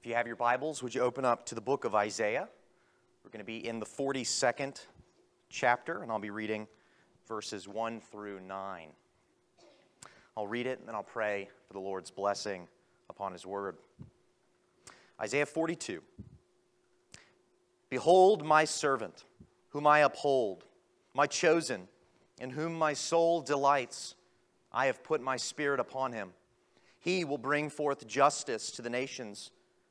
If you have your Bibles, would you open up to the book of Isaiah? We're going to be in the 42nd chapter, and I'll be reading verses 1 through 9. I'll read it, and then I'll pray for the Lord's blessing upon his word. Isaiah 42 Behold, my servant, whom I uphold, my chosen, in whom my soul delights. I have put my spirit upon him. He will bring forth justice to the nations.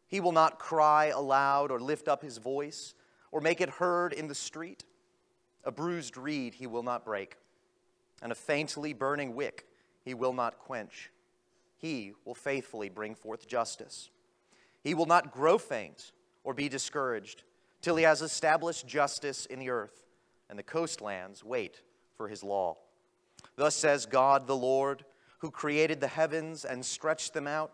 He will not cry aloud or lift up his voice or make it heard in the street. A bruised reed he will not break, and a faintly burning wick he will not quench. He will faithfully bring forth justice. He will not grow faint or be discouraged till he has established justice in the earth, and the coastlands wait for his law. Thus says God the Lord, who created the heavens and stretched them out,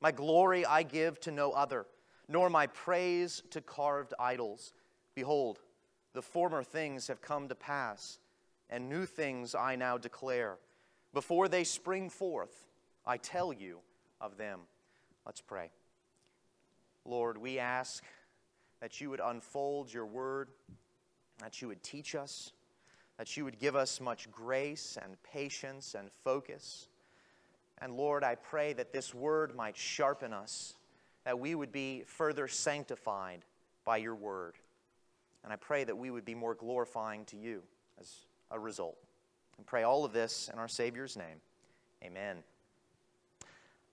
My glory I give to no other, nor my praise to carved idols. Behold, the former things have come to pass, and new things I now declare. Before they spring forth, I tell you of them. Let's pray. Lord, we ask that you would unfold your word, that you would teach us, that you would give us much grace and patience and focus. And Lord, I pray that this word might sharpen us, that we would be further sanctified by your word. And I pray that we would be more glorifying to you as a result. And pray all of this in our Savior's name. Amen.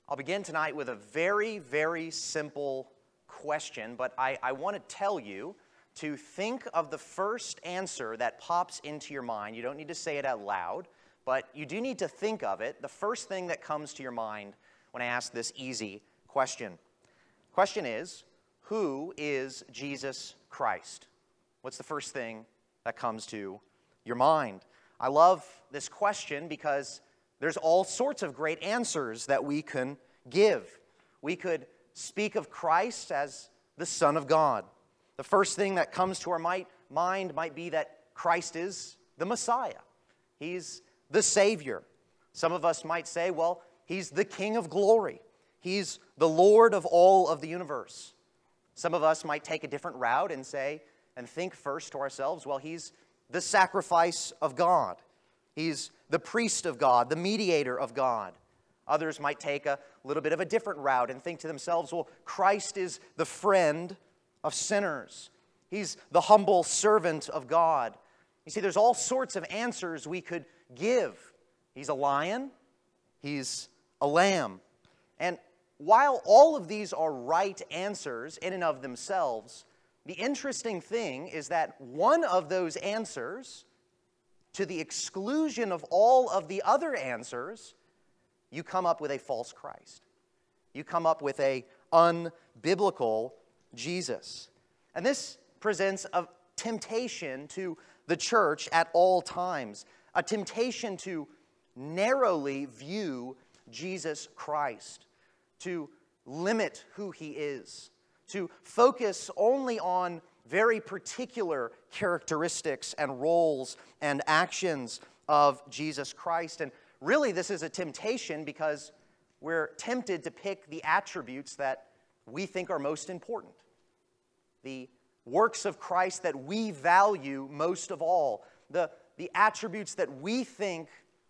I'll begin tonight with a very, very simple question, but I, I want to tell you to think of the first answer that pops into your mind. You don't need to say it out loud, but you do need to think of it. The first thing that comes to your mind when I ask this easy question. Question is, who is Jesus Christ? What's the first thing that comes to your mind? I love this question because there's all sorts of great answers that we can give. We could speak of Christ as the Son of God. The first thing that comes to our might, mind might be that Christ is the Messiah. He's the Savior. Some of us might say, well, He's the King of glory. He's the Lord of all of the universe. Some of us might take a different route and say, and think first to ourselves, well, He's the sacrifice of God. He's the priest of God, the mediator of God. Others might take a little bit of a different route and think to themselves, well, Christ is the friend of sinners. He's the humble servant of God. You see, there's all sorts of answers we could give. He's a lion, he's a lamb. And while all of these are right answers in and of themselves, the interesting thing is that one of those answers, to the exclusion of all of the other answers, you come up with a false Christ. You come up with a unbiblical Jesus. And this presents a temptation to the church at all times, a temptation to narrowly view Jesus Christ, to limit who he is, to focus only on very particular characteristics and roles and actions of Jesus Christ. And really, this is a temptation because we're tempted to pick the attributes that we think are most important, the works of Christ that we value most of all, the, the attributes that we think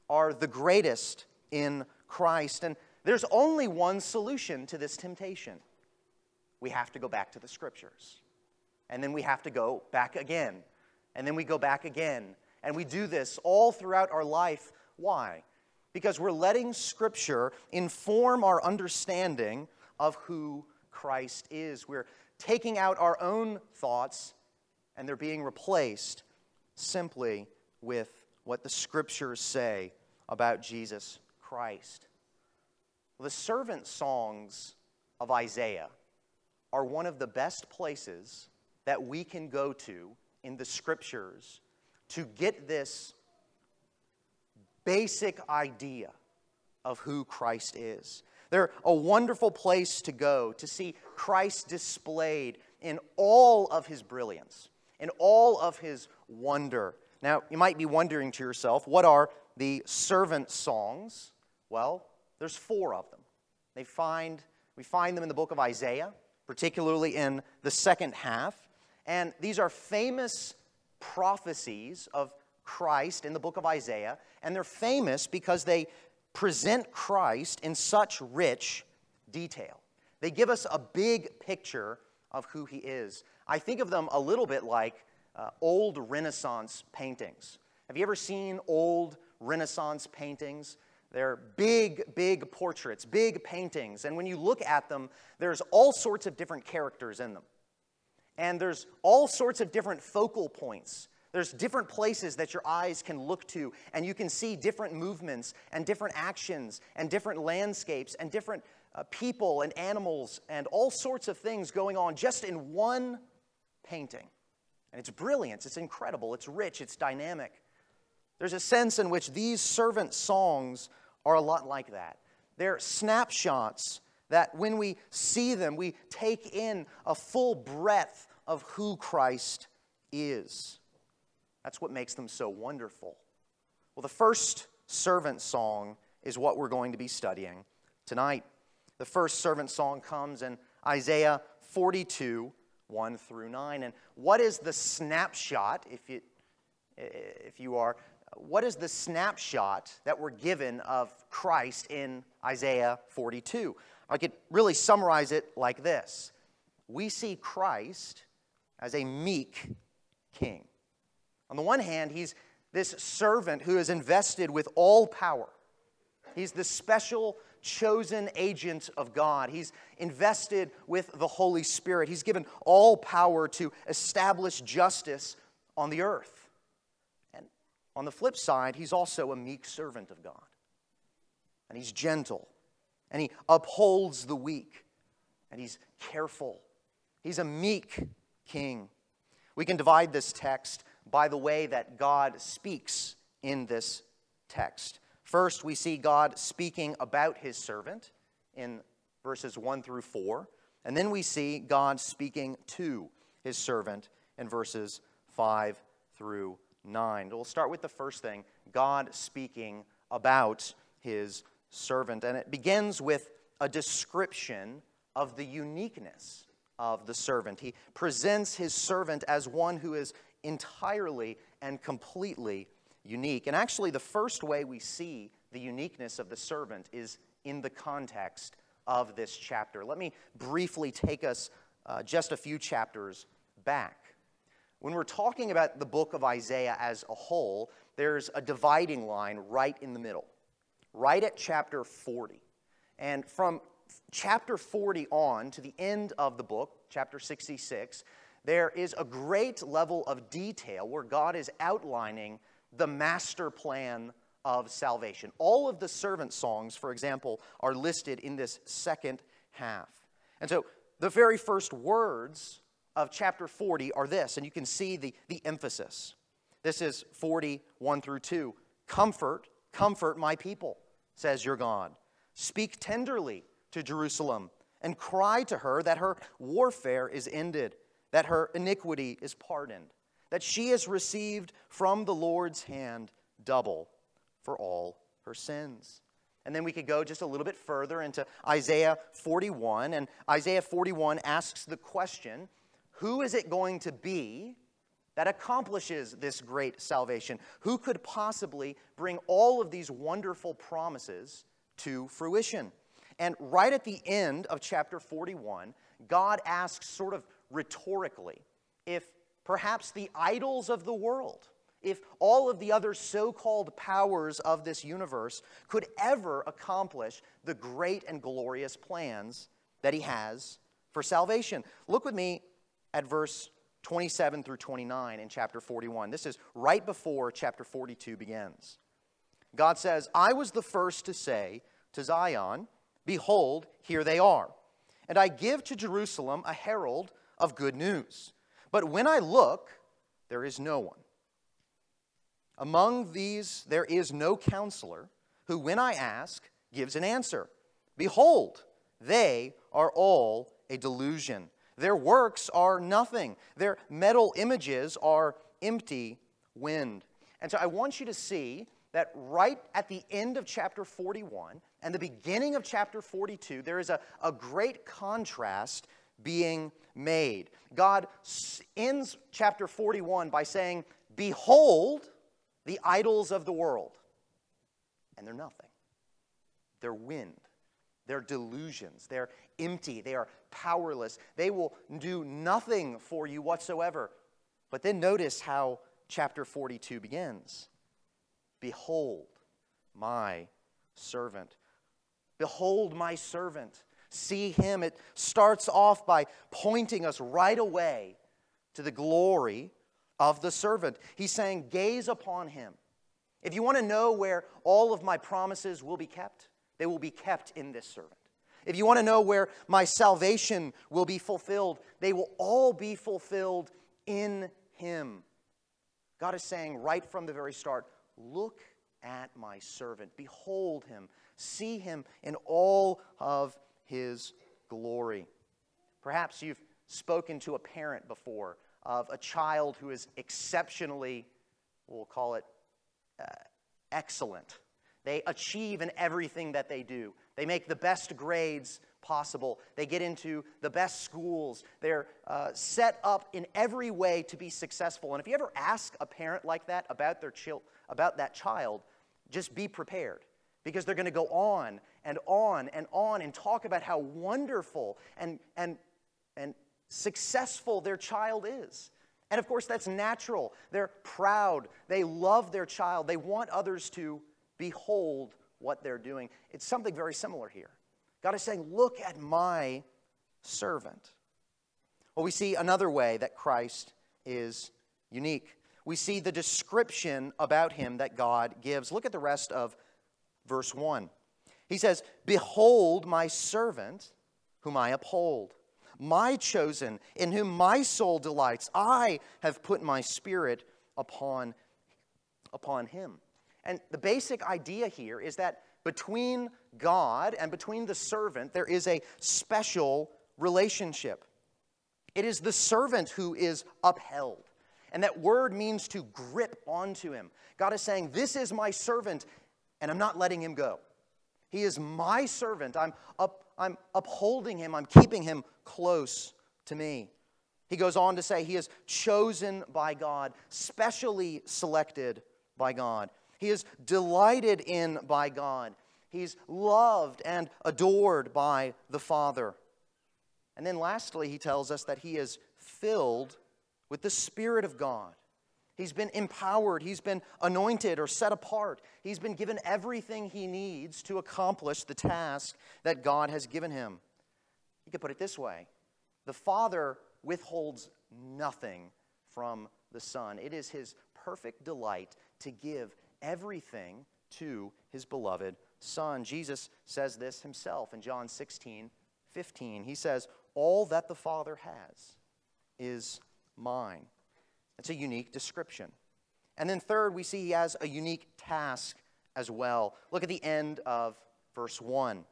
are the greatest in Christ. And there's only one solution to this temptation we have to go back to the scriptures. And then we have to go back again. And then we go back again. And we do this all throughout our life. Why? Because we're letting Scripture inform our understanding of who Christ is. We're taking out our own thoughts and they're being replaced simply with what the Scriptures say about Jesus Christ. The servant songs of Isaiah are one of the best places that we can go to in the scriptures to get this basic idea of who Christ is. They're a wonderful place to go to see Christ displayed in all of his brilliance, in all of his wonder. Now, you might be wondering to yourself, what are the servant songs? Well, there's four of them. They find, we find them in the book of Isaiah, particularly in the second half. And these are famous prophecies of Christ in the book of Isaiah. And they're famous because they present Christ in such rich detail. They give us a big picture of who he is. I think of them a little bit like uh, old Renaissance paintings. Have you ever seen old Renaissance paintings? They're big, big portraits, big paintings. And when you look at them, there's all sorts of different characters in them. And there's all sorts of different focal points. There's different places that your eyes can look to, and you can see different movements and different actions and different landscapes and different uh, people and animals and all sorts of things going on just in one painting. And it's brilliant, it's incredible, it's rich, it's dynamic. There's a sense in which these servant songs are a lot like that. They're snapshots that when we see them, we take in a full breadth of who Christ is. That's what makes them so wonderful. Well, the first servant song is what we're going to be studying tonight. The first servant song comes in Isaiah 42, 1 through 9. And what is the snapshot, if you, if you are what is the snapshot that we're given of Christ in Isaiah 42? I could really summarize it like this We see Christ as a meek king. On the one hand, he's this servant who is invested with all power. He's the special chosen agent of God. He's invested with the Holy Spirit. He's given all power to establish justice on the earth. And on the flip side, he's also a meek servant of God. And he's gentle. And he upholds the weak. And he's careful. He's a meek king. We can divide this text by the way that God speaks in this text. First, we see God speaking about his servant in verses 1 through 4. And then we see God speaking to his servant in verses 5 through 9. We'll start with the first thing God speaking about his servant. And it begins with a description of the uniqueness of the servant. He presents his servant as one who is entirely and completely unique. And actually, the first way we see the uniqueness of the servant is in the context of this chapter. Let me briefly take us uh, just a few chapters back. When we're talking about the book of Isaiah as a whole, there's a dividing line right in the middle, right at chapter 40. And from chapter 40 on to the end of the book, chapter 66, there is a great level of detail where God is outlining the master plan of salvation. All of the servant songs, for example, are listed in this second half. And so the very first words of chapter 40 are this, and you can see the, the emphasis. This is 41 through 2. Comfort, comfort my people, says your God. Speak tenderly to Jerusalem and cry to her that her warfare is ended, that her iniquity is pardoned, that she has received from the Lord's hand double for all her sins. And then we could go just a little bit further into Isaiah 41, and Isaiah 41 asks the question who is it going to be that accomplishes this great salvation? Who could possibly bring all of these wonderful promises to fruition? And right at the end of chapter 41, God asks, sort of rhetorically, if perhaps the idols of the world, if all of the other so called powers of this universe could ever accomplish the great and glorious plans that He has for salvation. Look with me at verse 27 through 29 in chapter 41. This is right before chapter 42 begins. God says, I was the first to say to Zion, Behold, here they are. and I give to Jerusalem a herald of good news. But when I look, there is no one. Among these, there is no counselor who, when I ask, gives an answer. Behold, they are all a delusion. Their works are nothing, their metal images are empty wind. And so I want you to see that right at the end of chapter 41 and the beginning of chapter 42, there is a, a great contrast being made. God ends chapter 41 by saying, Behold the idols of the world. And they're nothing, they're wind. They're delusions. They're empty. They are powerless. They will do nothing for you whatsoever. But then notice how chapter 42 begins Behold, my servant. Behold, my servant. See him. It starts off by pointing us right away to the glory of the servant. He's saying, Gaze upon him. If you want to know where all of my promises will be kept, they will be kept in this servant. If you want to know where my salvation will be fulfilled, they will all be fulfilled in him. God is saying right from the very start look at my servant, behold him, see him in all of his glory. Perhaps you've spoken to a parent before of a child who is exceptionally, we'll call it uh, excellent they achieve in everything that they do. They make the best grades possible. They get into the best schools. They're uh, set up in every way to be successful. And if you ever ask a parent like that about, their chil- about that child, just be prepared because they're going to go on and on and on and talk about how wonderful and, and, and successful their child is. And of course, that's natural. They're proud. They love their child. They want others to behold what they're doing. It's something very similar here. God is saying, Look at my servant. Well, we see another way that Christ is unique. We see the description about him that God gives. Look at the rest of verse 1. He says, Behold my servant, whom I uphold, my chosen, in whom my soul delights. I have put my spirit upon, upon him. And the basic idea here is that between God and between the servant, there is a special relationship. It is the servant who is upheld. And that word means to grip onto him. God is saying, This is my servant, and I'm not letting him go. He is my servant. I'm, up, I'm upholding him, I'm keeping him close to me. He goes on to say, He is chosen by God, specially selected by God. He is delighted in by God. He's loved and adored by the Father. And then lastly, he tells us that he is filled with the Spirit of God. He's been empowered, he's been anointed or set apart. He's been given everything he needs to accomplish the task that God has given him. You could put it this way the Father withholds nothing from the Son. It is his perfect delight to give everything to his beloved Son. Jesus says this himself in John 16, 15. He says, All that the Father has is mine. It's a unique description. And then, third, we see he has a unique task as well. Look at the end of verse 1.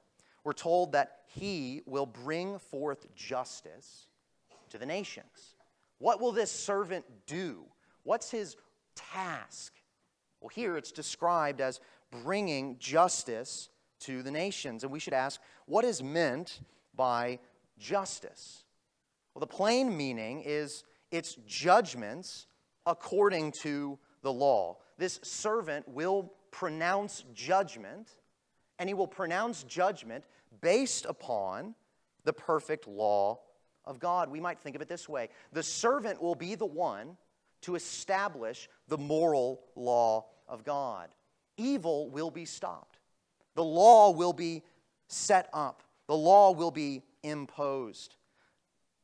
We're told that he will bring forth justice to the nations. What will this servant do? What's his task? Well, here it's described as bringing justice to the nations. And we should ask, what is meant by justice? Well, the plain meaning is it's judgments according to the law. This servant will pronounce judgment, and he will pronounce judgment based upon the perfect law of God. We might think of it this way the servant will be the one to establish the moral law of God. Evil will be stopped. The law will be set up. The law will be imposed.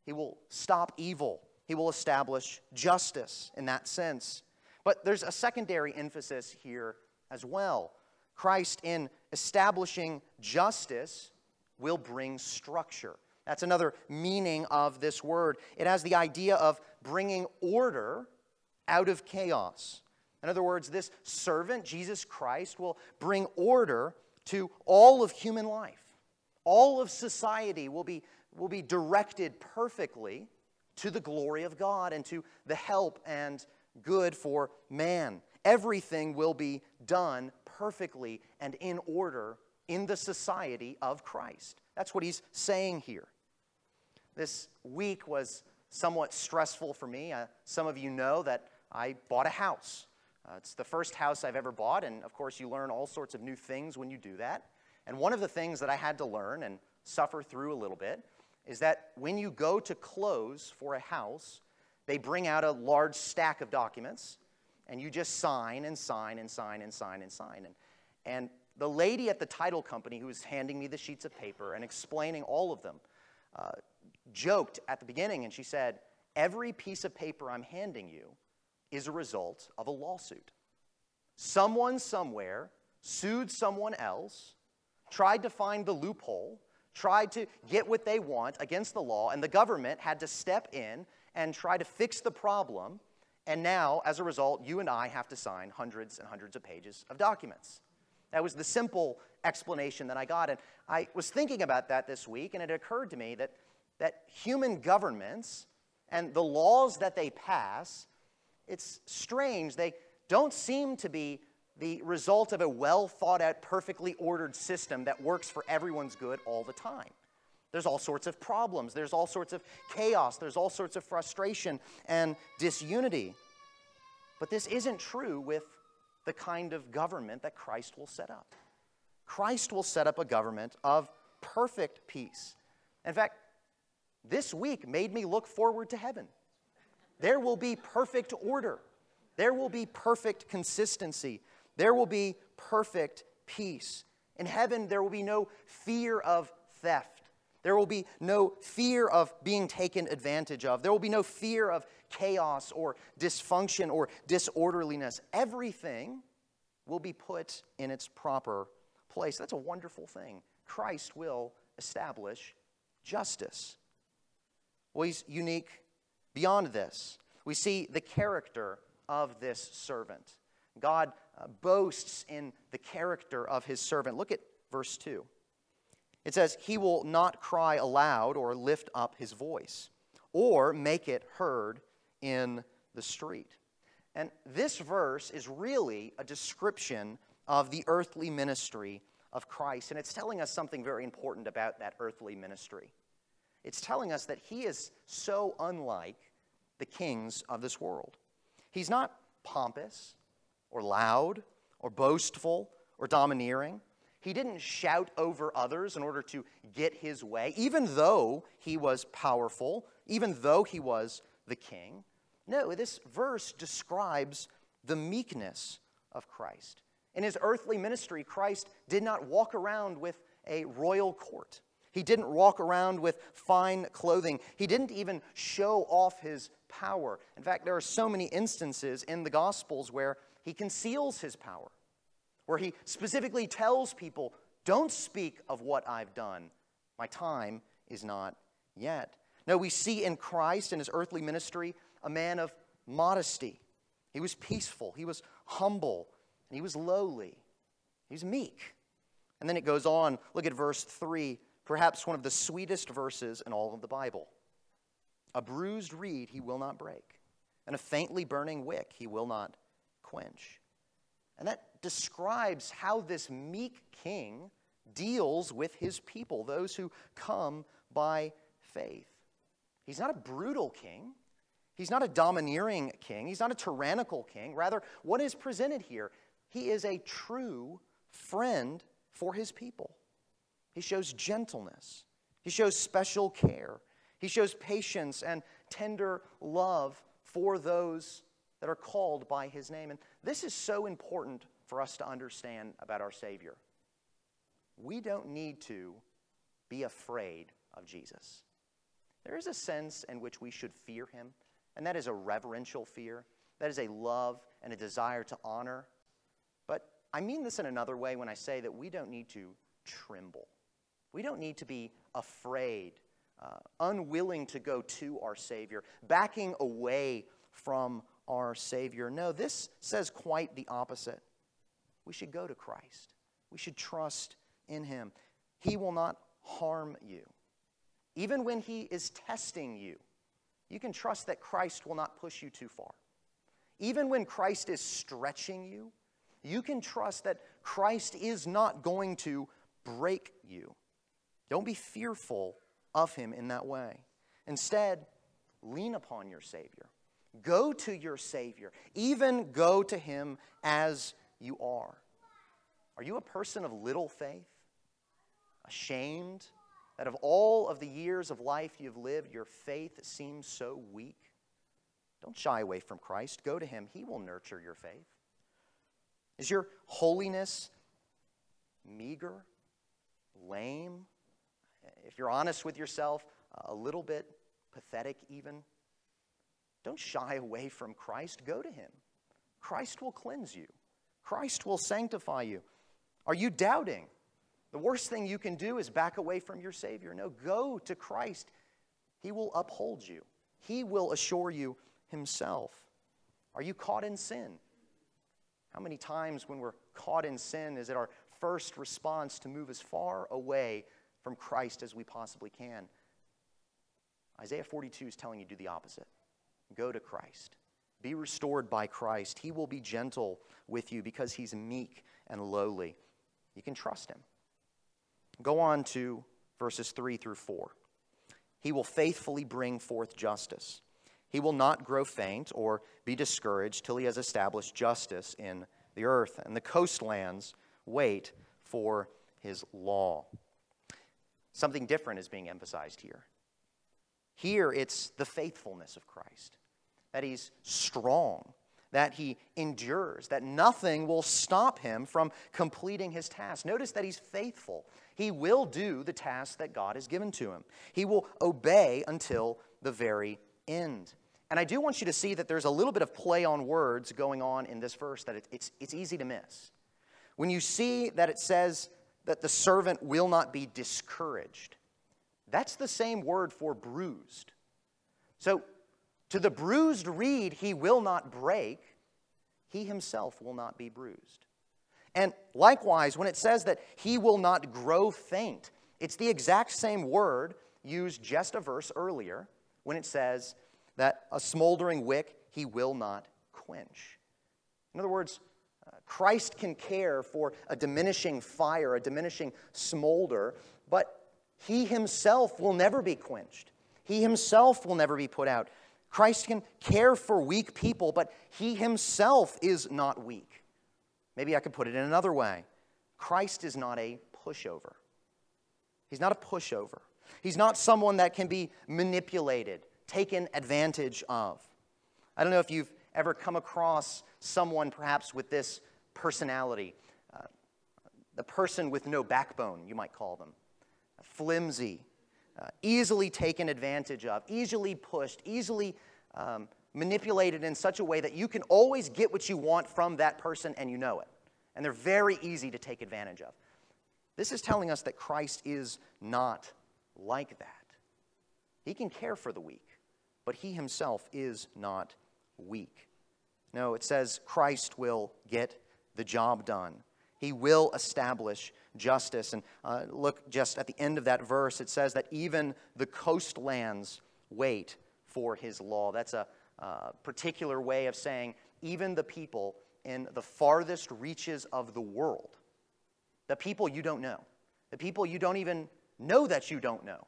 He will stop evil. He will establish justice in that sense. But there's a secondary emphasis here as well. Christ, in establishing justice, will bring structure. That's another meaning of this word. It has the idea of bringing order out of chaos. In other words, this servant, Jesus Christ, will bring order to all of human life. All of society will be, will be directed perfectly to the glory of God and to the help and good for man. Everything will be done perfectly and in order in the society of Christ. That's what he's saying here. This week was somewhat stressful for me. Uh, some of you know that I bought a house. Uh, it's the first house I've ever bought, and of course, you learn all sorts of new things when you do that. And one of the things that I had to learn and suffer through a little bit is that when you go to close for a house, they bring out a large stack of documents, and you just sign and sign and sign and sign and sign. And, and the lady at the title company who was handing me the sheets of paper and explaining all of them uh, joked at the beginning, and she said, Every piece of paper I'm handing you is a result of a lawsuit. Someone somewhere sued someone else, tried to find the loophole, tried to get what they want against the law, and the government had to step in and try to fix the problem. And now, as a result, you and I have to sign hundreds and hundreds of pages of documents. That was the simple explanation that I got. And I was thinking about that this week, and it occurred to me that, that human governments and the laws that they pass, it's strange. They don't seem to be the result of a well thought out, perfectly ordered system that works for everyone's good all the time. There's all sorts of problems, there's all sorts of chaos, there's all sorts of frustration and disunity. But this isn't true with the kind of government that Christ will set up. Christ will set up a government of perfect peace. In fact, this week made me look forward to heaven. There will be perfect order. There will be perfect consistency. There will be perfect peace. In heaven, there will be no fear of theft. There will be no fear of being taken advantage of. There will be no fear of chaos or dysfunction or disorderliness. Everything will be put in its proper place. That's a wonderful thing. Christ will establish justice. Well, he's unique beyond this. We see the character of this servant. God uh, boasts in the character of his servant. Look at verse 2. It says, He will not cry aloud or lift up his voice or make it heard in the street. And this verse is really a description of the earthly ministry of Christ. And it's telling us something very important about that earthly ministry. It's telling us that he is so unlike the kings of this world. He's not pompous or loud or boastful or domineering. He didn't shout over others in order to get his way, even though he was powerful, even though he was the king. No, this verse describes the meekness of Christ. In his earthly ministry, Christ did not walk around with a royal court. He didn't walk around with fine clothing. He didn't even show off his power. In fact, there are so many instances in the Gospels where he conceals his power, where he specifically tells people, Don't speak of what I've done. My time is not yet. No, we see in Christ, in his earthly ministry, a man of modesty. He was peaceful, he was humble, and he was lowly. He was meek. And then it goes on. Look at verse 3, perhaps one of the sweetest verses in all of the Bible. A bruised reed he will not break, and a faintly burning wick he will not quench. And that describes how this meek king deals with his people, those who come by faith. He's not a brutal king. He's not a domineering king. He's not a tyrannical king. Rather, what is presented here, he is a true friend for his people. He shows gentleness, he shows special care, he shows patience and tender love for those that are called by his name. And this is so important for us to understand about our Savior. We don't need to be afraid of Jesus. There is a sense in which we should fear him and that is a reverential fear. That is a love and a desire to honor. But I mean this in another way when I say that we don't need to tremble. We don't need to be afraid uh, unwilling to go to our Savior, backing away from our Savior. No, this says quite the opposite. We should go to Christ, we should trust in Him. He will not harm you. Even when He is testing you, you can trust that Christ will not push you too far. Even when Christ is stretching you, you can trust that Christ is not going to break you. Don't be fearful of him in that way. Instead, lean upon your Savior. Go to your Savior. Even go to him as you are. Are you a person of little faith? Ashamed that of all of the years of life you've lived, your faith seems so weak? Don't shy away from Christ. Go to him, he will nurture your faith. Is your holiness meager, lame? If you're honest with yourself, a little bit pathetic, even? Don't shy away from Christ. Go to Him. Christ will cleanse you, Christ will sanctify you. Are you doubting? The worst thing you can do is back away from your Savior. No, go to Christ. He will uphold you, He will assure you Himself. Are you caught in sin? How many times when we're caught in sin is it our first response to move as far away from Christ as we possibly can? Isaiah 42 is telling you do the opposite. Go to Christ. Be restored by Christ. He will be gentle with you because he's meek and lowly. You can trust him. Go on to verses 3 through 4. He will faithfully bring forth justice. He will not grow faint or be discouraged till he has established justice in the earth, and the coastlands wait for his law. Something different is being emphasized here. Here, it's the faithfulness of Christ, that he's strong, that he endures, that nothing will stop him from completing his task. Notice that he's faithful. He will do the task that God has given to him, he will obey until the very end. And I do want you to see that there's a little bit of play on words going on in this verse that it's, it's easy to miss. When you see that it says that the servant will not be discouraged, that's the same word for bruised. So, to the bruised reed, he will not break, he himself will not be bruised. And likewise, when it says that he will not grow faint, it's the exact same word used just a verse earlier when it says that a smoldering wick he will not quench. In other words, uh, Christ can care for a diminishing fire, a diminishing smolder, but he himself will never be quenched. He himself will never be put out. Christ can care for weak people, but he himself is not weak. Maybe I could put it in another way Christ is not a pushover. He's not a pushover. He's not someone that can be manipulated, taken advantage of. I don't know if you've ever come across someone perhaps with this personality. Uh, the person with no backbone, you might call them. Flimsy, uh, easily taken advantage of, easily pushed, easily um, manipulated in such a way that you can always get what you want from that person and you know it. And they're very easy to take advantage of. This is telling us that Christ is not like that. He can care for the weak, but he himself is not weak. No, it says Christ will get the job done. He will establish justice. And uh, look just at the end of that verse, it says that even the coastlands wait for his law. That's a uh, particular way of saying even the people in the farthest reaches of the world, the people you don't know, the people you don't even know that you don't know,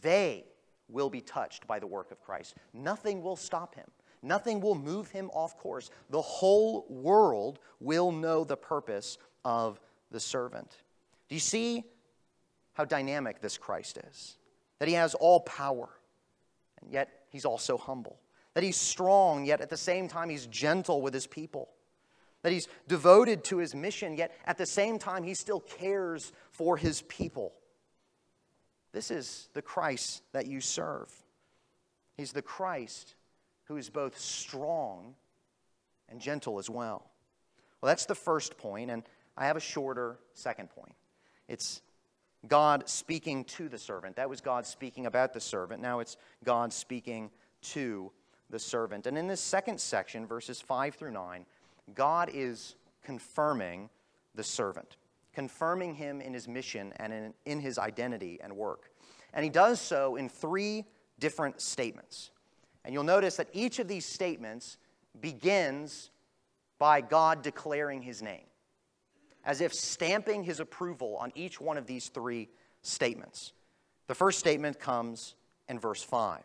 they will be touched by the work of Christ. Nothing will stop him. Nothing will move him off course. The whole world will know the purpose of the servant. Do you see how dynamic this Christ is? That he has all power, and yet he's also humble. That he's strong, yet at the same time he's gentle with his people. That he's devoted to his mission, yet at the same time he still cares for his people. This is the Christ that you serve. He's the Christ who is both strong and gentle as well. Well, that's the first point, and I have a shorter second point. It's God speaking to the servant. That was God speaking about the servant. Now it's God speaking to the servant. And in this second section, verses 5 through 9, God is confirming the servant, confirming him in his mission and in, in his identity and work. And he does so in three different statements. And you'll notice that each of these statements begins by God declaring his name, as if stamping his approval on each one of these three statements. The first statement comes in verse 5.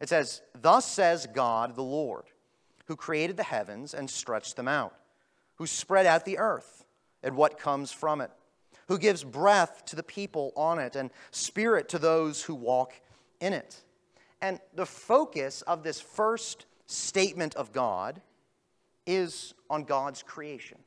It says, Thus says God the Lord, who created the heavens and stretched them out, who spread out the earth and what comes from it, who gives breath to the people on it and spirit to those who walk in it. And the focus of this first statement of God is on God's creation.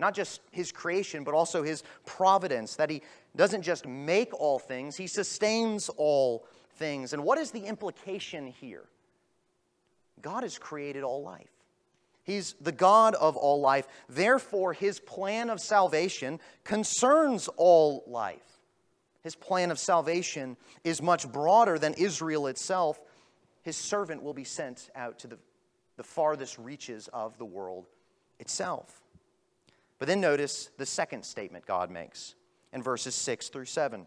Not just his creation, but also his providence, that he doesn't just make all things, he sustains all things. And what is the implication here? God has created all life. He's the God of all life. Therefore, his plan of salvation concerns all life. His plan of salvation is much broader than Israel itself. His servant will be sent out to the, the farthest reaches of the world itself. But then notice the second statement God makes in verses 6 through 7.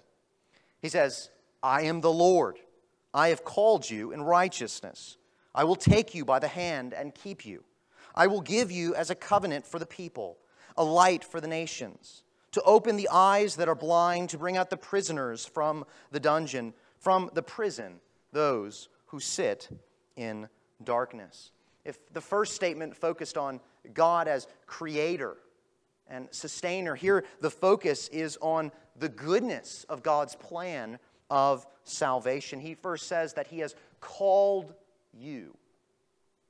He says, I am the Lord. I have called you in righteousness. I will take you by the hand and keep you. I will give you as a covenant for the people, a light for the nations to open the eyes that are blind, to bring out the prisoners from the dungeon, from the prison, those who sit in darkness. If the first statement focused on God as creator and sustainer, here the focus is on the goodness of God's plan of salvation. He first says that He has called you,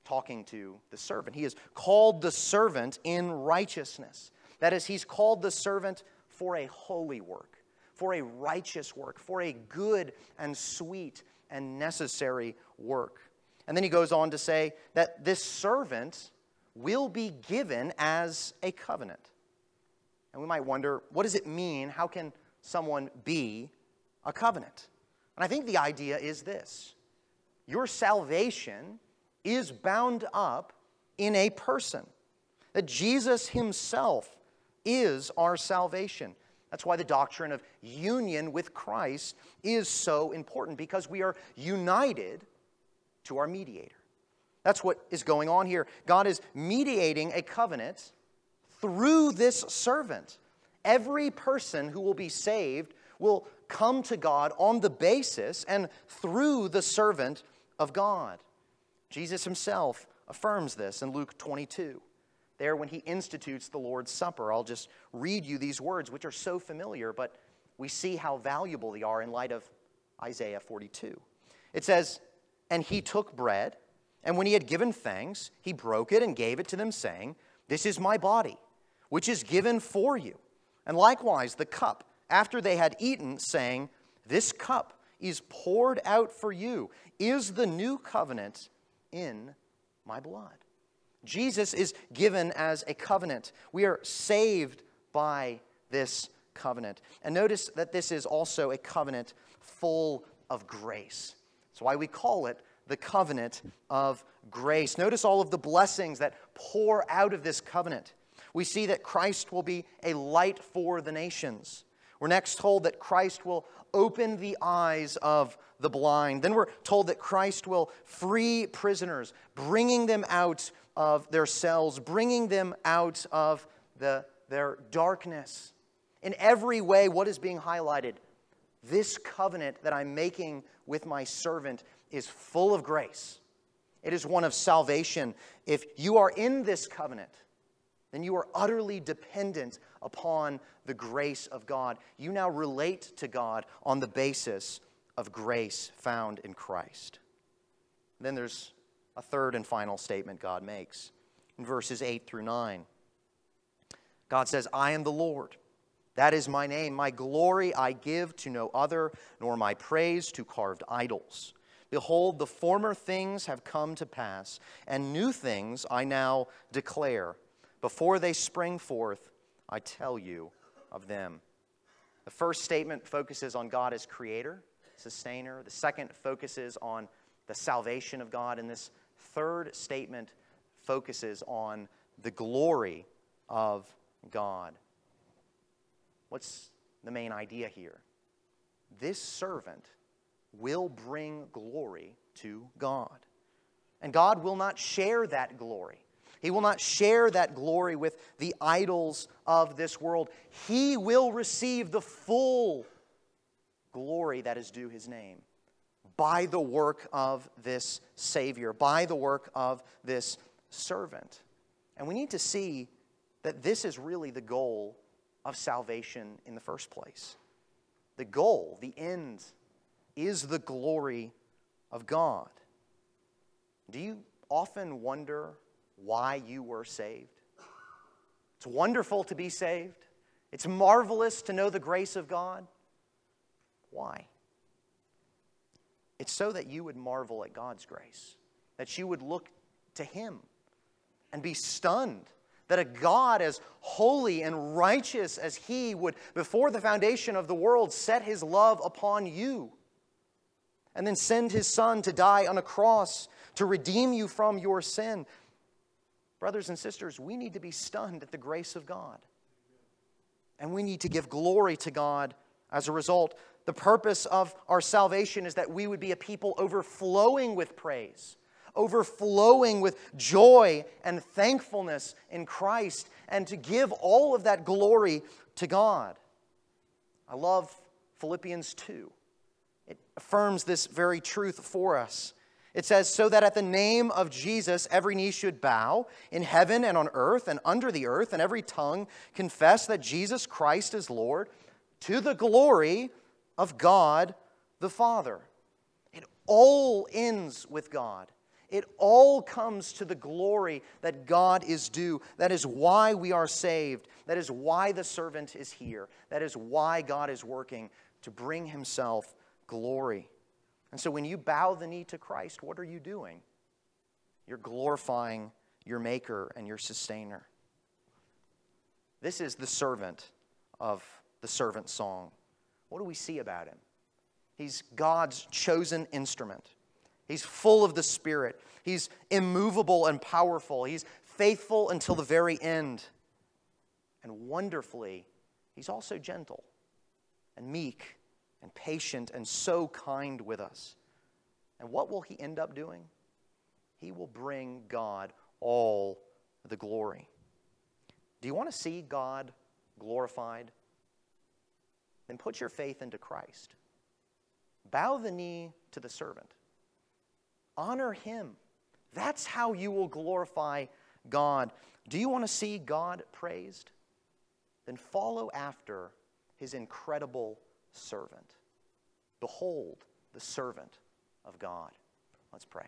talking to the servant. He has called the servant in righteousness. That is, he's called the servant for a holy work, for a righteous work, for a good and sweet and necessary work. And then he goes on to say that this servant will be given as a covenant. And we might wonder, what does it mean? How can someone be a covenant? And I think the idea is this your salvation is bound up in a person, that Jesus himself is our salvation. That's why the doctrine of union with Christ is so important because we are united to our mediator. That's what is going on here. God is mediating a covenant through this servant. Every person who will be saved will come to God on the basis and through the servant of God. Jesus himself affirms this in Luke 22 there when he institutes the Lord's Supper. I'll just read you these words, which are so familiar, but we see how valuable they are in light of Isaiah 42. It says, And he took bread, and when he had given thanks, he broke it and gave it to them, saying, This is my body, which is given for you. And likewise the cup, after they had eaten, saying, This cup is poured out for you, is the new covenant in my blood. Jesus is given as a covenant. We are saved by this covenant. And notice that this is also a covenant full of grace. That's why we call it the covenant of grace. Notice all of the blessings that pour out of this covenant. We see that Christ will be a light for the nations. We're next told that Christ will open the eyes of the blind. Then we're told that Christ will free prisoners, bringing them out of their cells, bringing them out of the, their darkness. In every way, what is being highlighted? This covenant that I'm making with my servant is full of grace. It is one of salvation. If you are in this covenant, then you are utterly dependent upon the grace of God. You now relate to God on the basis of grace found in Christ. Then there's a third and final statement God makes in verses 8 through 9. God says, I am the Lord. That is my name. My glory I give to no other, nor my praise to carved idols. Behold, the former things have come to pass, and new things I now declare. Before they spring forth, I tell you of them. The first statement focuses on God as creator, sustainer. The second focuses on the salvation of God. And this third statement focuses on the glory of God. What's the main idea here? This servant will bring glory to God. And God will not share that glory. He will not share that glory with the idols of this world. He will receive the full glory that is due his name by the work of this Savior, by the work of this servant. And we need to see that this is really the goal of salvation in the first place. The goal, the end, is the glory of God. Do you often wonder why you were saved? It's wonderful to be saved. It's marvelous to know the grace of God. Why? It's so that you would marvel at God's grace, that you would look to Him and be stunned that a God as holy and righteous as He would, before the foundation of the world, set His love upon you and then send His Son to die on a cross to redeem you from your sin. Brothers and sisters, we need to be stunned at the grace of God. And we need to give glory to God as a result. The purpose of our salvation is that we would be a people overflowing with praise, overflowing with joy and thankfulness in Christ, and to give all of that glory to God. I love Philippians 2. It affirms this very truth for us. It says, So that at the name of Jesus every knee should bow in heaven and on earth and under the earth, and every tongue confess that Jesus Christ is Lord, to the glory of God the Father. It all ends with God. It all comes to the glory that God is due. That is why we are saved. That is why the servant is here. That is why God is working to bring himself glory. And so when you bow the knee to Christ, what are you doing? You're glorifying your Maker and your Sustainer. This is the servant of the servant song. What do we see about him? He's God's chosen instrument. He's full of the Spirit. He's immovable and powerful. He's faithful until the very end. And wonderfully, he's also gentle and meek and patient and so kind with us. And what will he end up doing? He will bring God all the glory. Do you want to see God glorified? Then put your faith into Christ. Bow the knee to the servant. Honor him. That's how you will glorify God. Do you want to see God praised? Then follow after his incredible servant. Behold the servant of God. Let's pray.